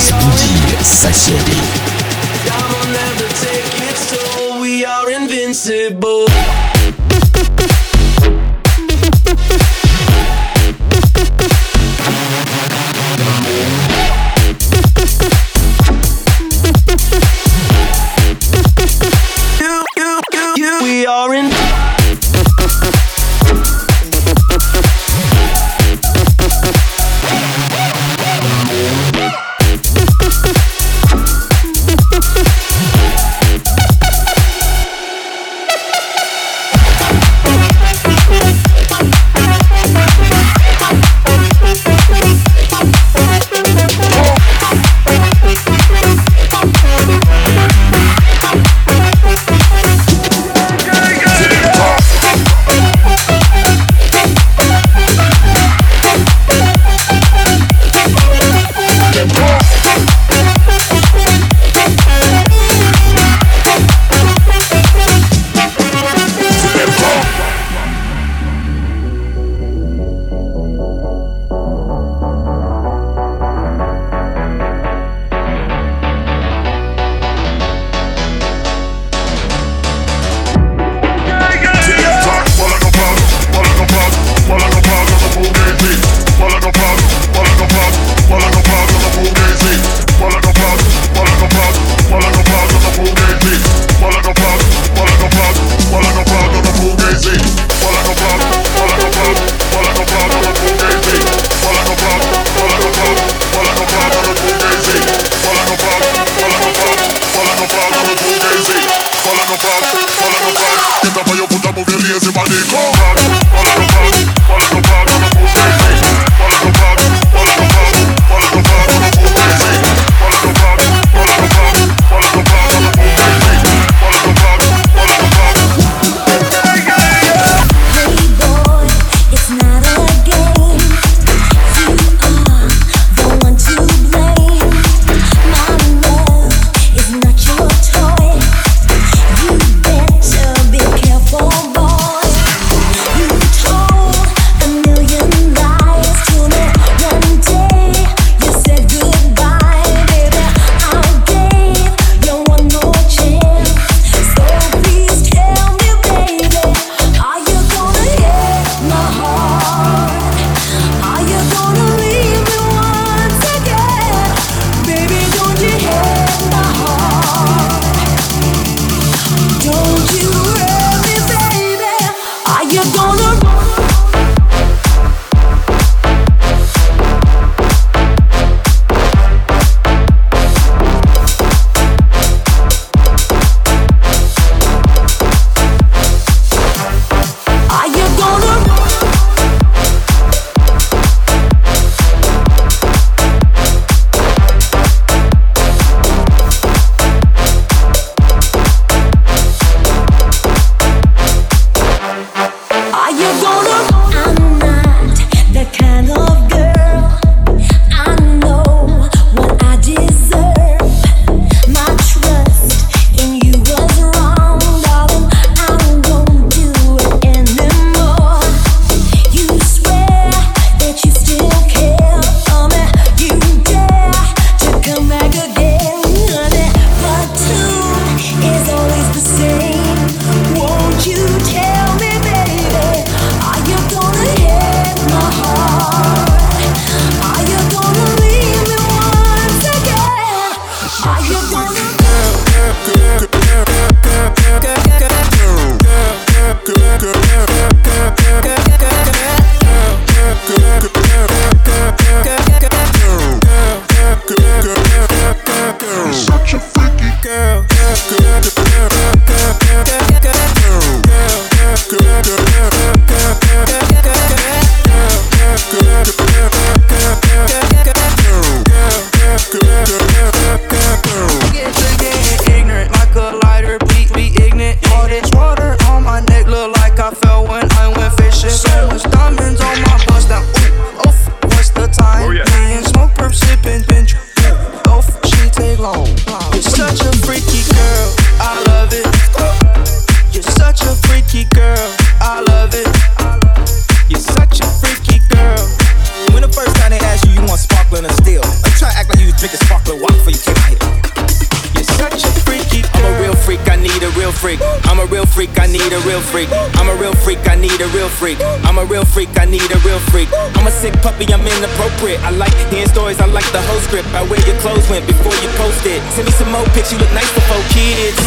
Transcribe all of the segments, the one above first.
Разбуди соседей. Freak, I need a real freak. I'm a sick puppy, I'm inappropriate. I like hearing stories, I like the whole script. I wear your clothes went before you post it. Send me some more pics, you look nice for four kids.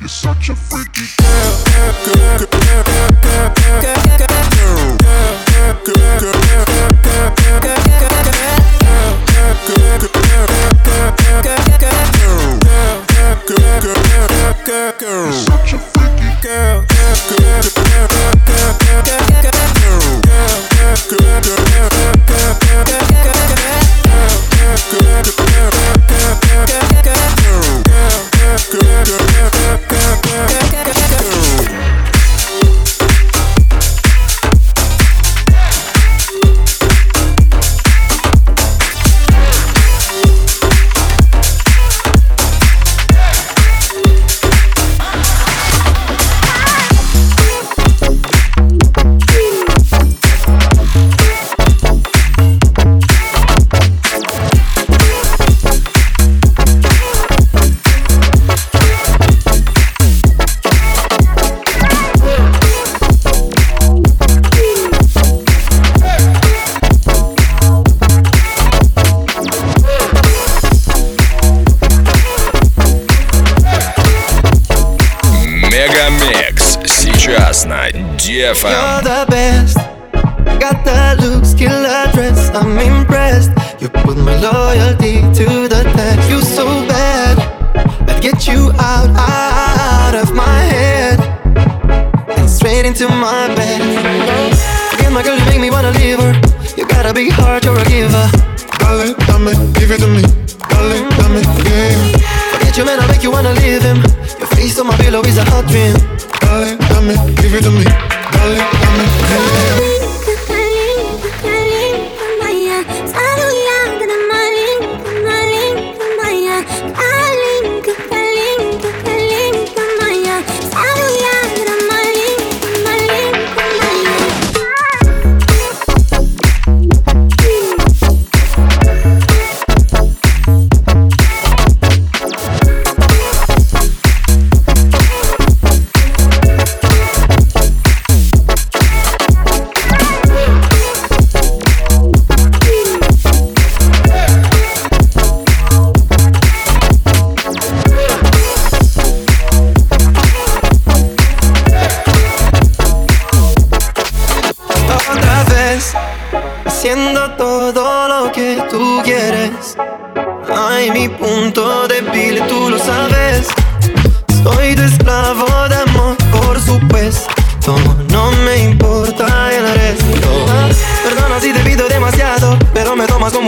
You're such a freaky girl. You're such into my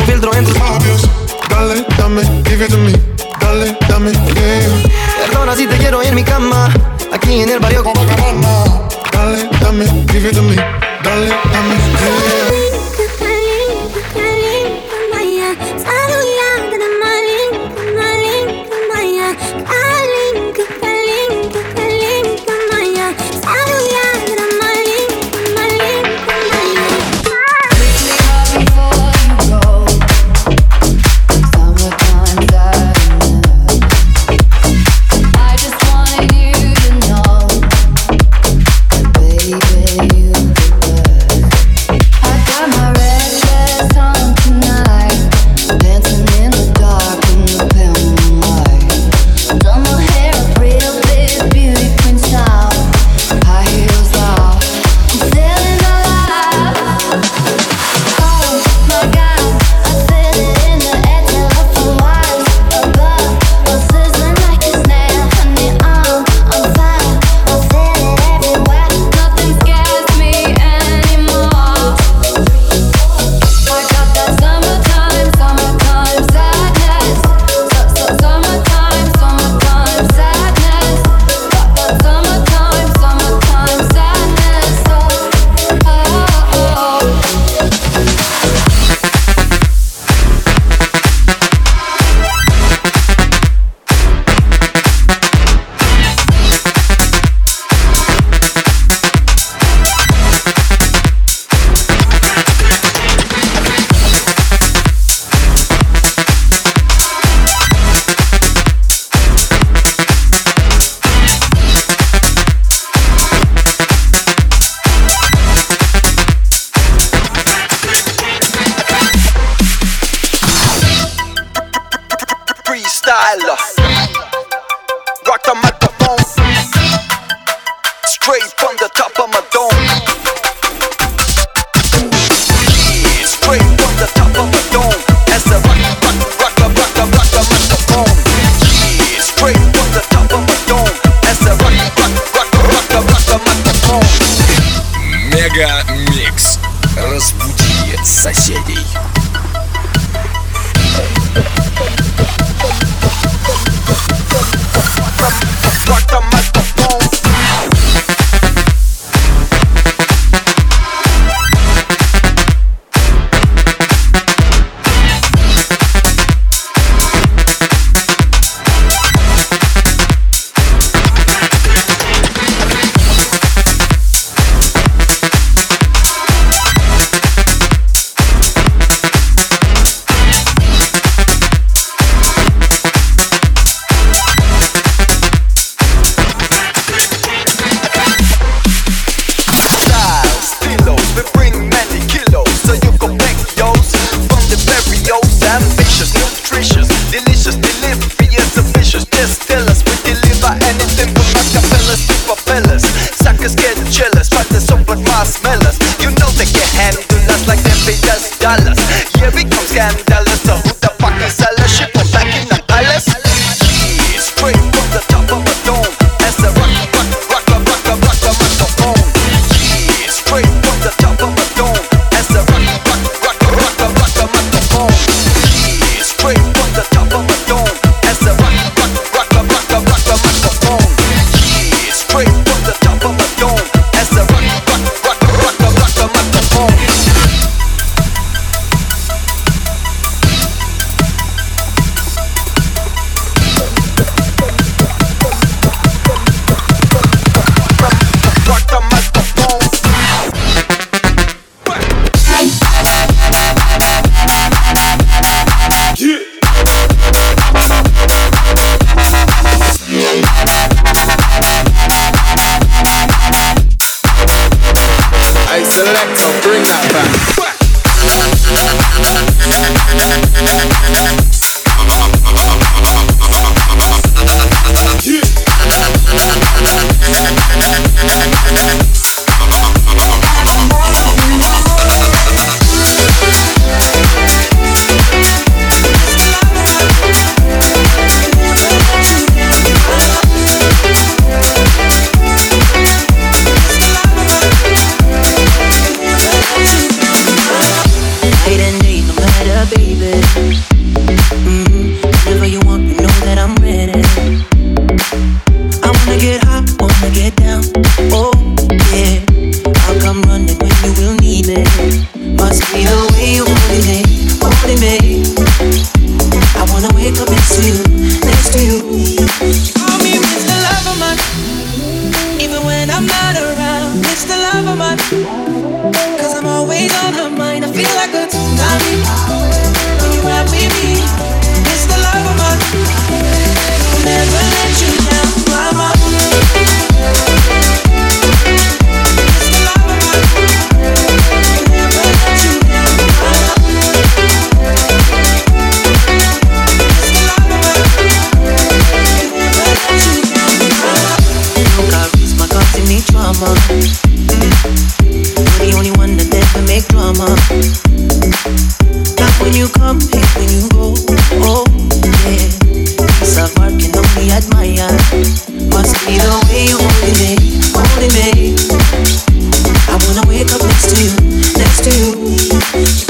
como filtro en tus labios. Dale, dame, give it to me. Dale, dame, yeah. Perdona si te quiero en mi cama, aquí en el barrio como Dale, dame, give it to me. Dale, Мега Микс. Разбуди соседей. Rock the Selector, bring that back. up next to you, next to you.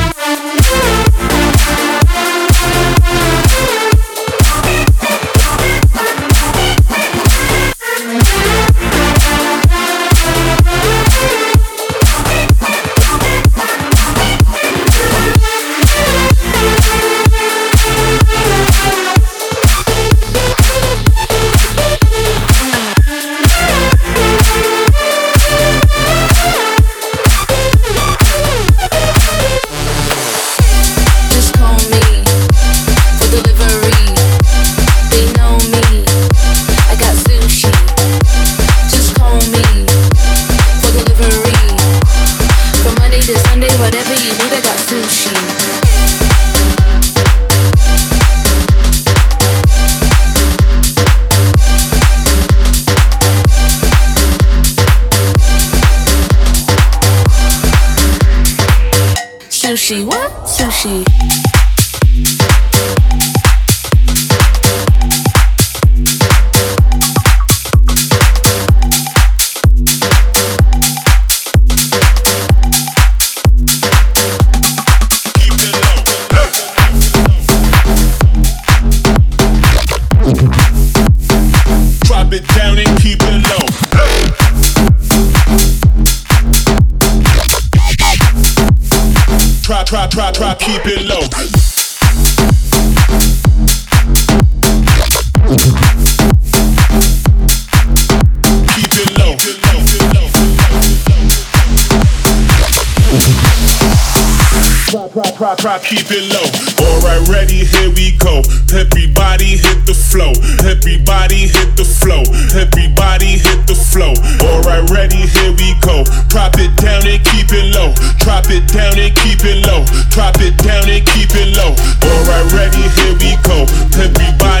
Sushi, what? Sushi. Try, try, try, keep it low. Try, try, keep it low. Alright, ready, here we go. Everybody hit the flow. Everybody hit the flow. Everybody hit the flow. Alright, ready, here we go. Drop it down and keep it low. Drop it down and keep it low. Drop it down and keep it low. Alright, ready, here we go. Everybody